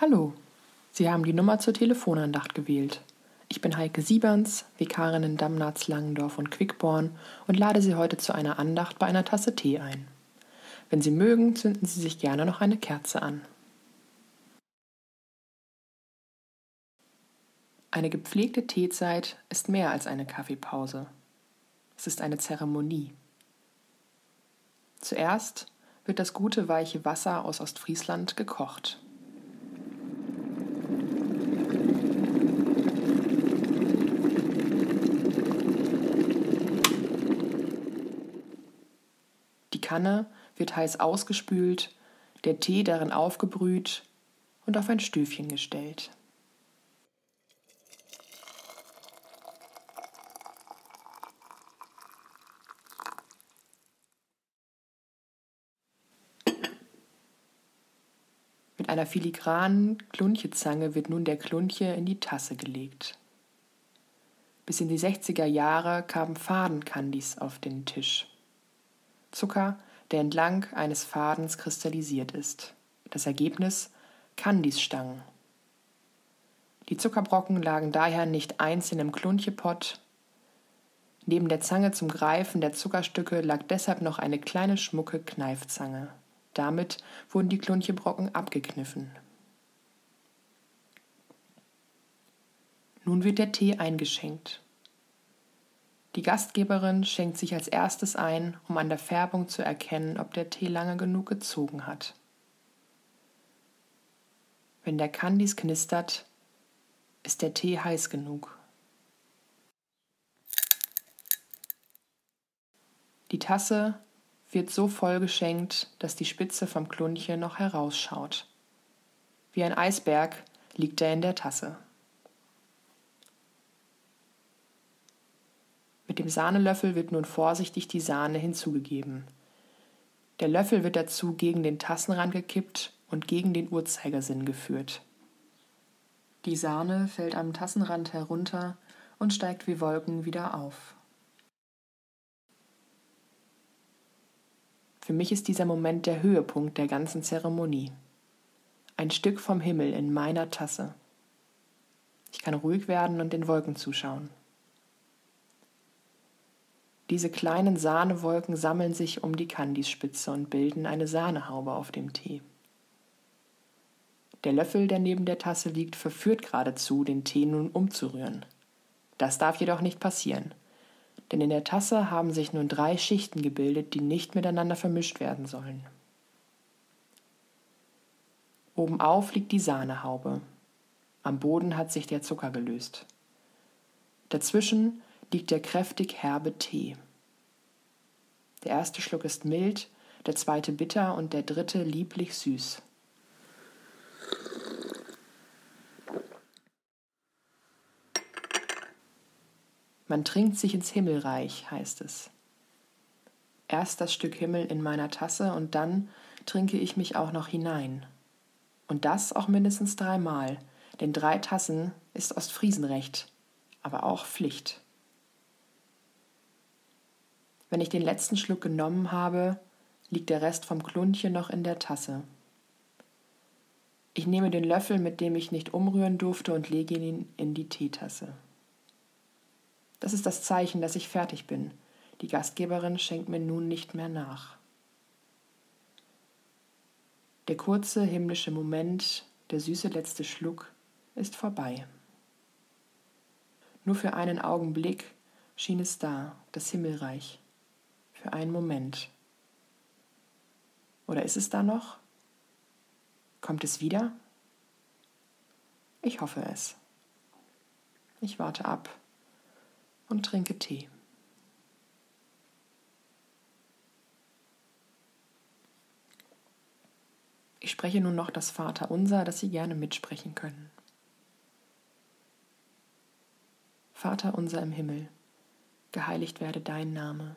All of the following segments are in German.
Hallo, Sie haben die Nummer zur Telefonandacht gewählt. Ich bin Heike Sieberns, Vikarin in Damnatz, Langendorf und Quickborn und lade Sie heute zu einer Andacht bei einer Tasse Tee ein. Wenn Sie mögen, zünden Sie sich gerne noch eine Kerze an. Eine gepflegte Teezeit ist mehr als eine Kaffeepause. Es ist eine Zeremonie. Zuerst wird das gute weiche Wasser aus Ostfriesland gekocht. Kanne wird heiß ausgespült, der Tee darin aufgebrüht und auf ein Stöfchen gestellt. Mit einer filigranen Klunchezange wird nun der Klunche in die Tasse gelegt. Bis in die 60er Jahre kamen Fadenkandis auf den Tisch. Zucker, der entlang eines Fadens kristallisiert ist. Das Ergebnis Kandisstangen. Die Zuckerbrocken lagen daher nicht einzeln im Klunchepott. Neben der Zange zum Greifen der Zuckerstücke lag deshalb noch eine kleine schmucke Kneifzange. Damit wurden die Klunchebrocken abgekniffen. Nun wird der Tee eingeschenkt. Die Gastgeberin schenkt sich als erstes ein, um an der Färbung zu erkennen, ob der Tee lange genug gezogen hat. Wenn der Kandis knistert, ist der Tee heiß genug. Die Tasse wird so voll geschenkt, dass die Spitze vom Klunche noch herausschaut. Wie ein Eisberg liegt er in der Tasse. Dem Sahnelöffel wird nun vorsichtig die Sahne hinzugegeben. Der Löffel wird dazu gegen den Tassenrand gekippt und gegen den Uhrzeigersinn geführt. Die Sahne fällt am Tassenrand herunter und steigt wie Wolken wieder auf. Für mich ist dieser Moment der Höhepunkt der ganzen Zeremonie. Ein Stück vom Himmel in meiner Tasse. Ich kann ruhig werden und den Wolken zuschauen. Diese kleinen Sahnewolken sammeln sich um die Kandisspitze und bilden eine Sahnehaube auf dem Tee. Der Löffel, der neben der Tasse liegt, verführt geradezu, den Tee nun umzurühren. Das darf jedoch nicht passieren, denn in der Tasse haben sich nun drei Schichten gebildet, die nicht miteinander vermischt werden sollen. Obenauf liegt die Sahnehaube. Am Boden hat sich der Zucker gelöst. Dazwischen liegt der kräftig herbe Tee. Der erste Schluck ist mild, der zweite bitter und der dritte lieblich süß. Man trinkt sich ins Himmelreich, heißt es. Erst das Stück Himmel in meiner Tasse und dann trinke ich mich auch noch hinein. Und das auch mindestens dreimal, denn drei Tassen ist Ostfriesenrecht, aber auch Pflicht. Wenn ich den letzten Schluck genommen habe, liegt der Rest vom Klunche noch in der Tasse. Ich nehme den Löffel, mit dem ich nicht umrühren durfte, und lege ihn in die Teetasse. Das ist das Zeichen, dass ich fertig bin. Die Gastgeberin schenkt mir nun nicht mehr nach. Der kurze himmlische Moment, der süße letzte Schluck, ist vorbei. Nur für einen Augenblick schien es da, das Himmelreich für einen Moment. Oder ist es da noch? Kommt es wieder? Ich hoffe es. Ich warte ab und trinke Tee. Ich spreche nun noch das Vaterunser, das Sie gerne mitsprechen können. Vater unser im Himmel, geheiligt werde dein Name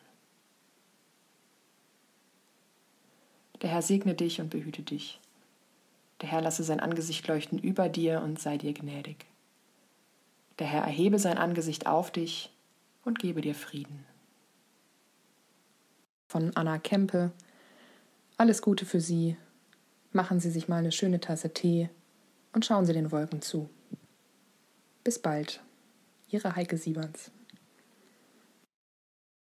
Der Herr segne dich und behüte dich. Der Herr lasse sein Angesicht leuchten über dir und sei dir gnädig. Der Herr erhebe sein Angesicht auf dich und gebe dir Frieden. Von Anna Kempe. Alles Gute für Sie. Machen Sie sich mal eine schöne Tasse Tee und schauen Sie den Wolken zu. Bis bald. Ihre Heike Sieberns.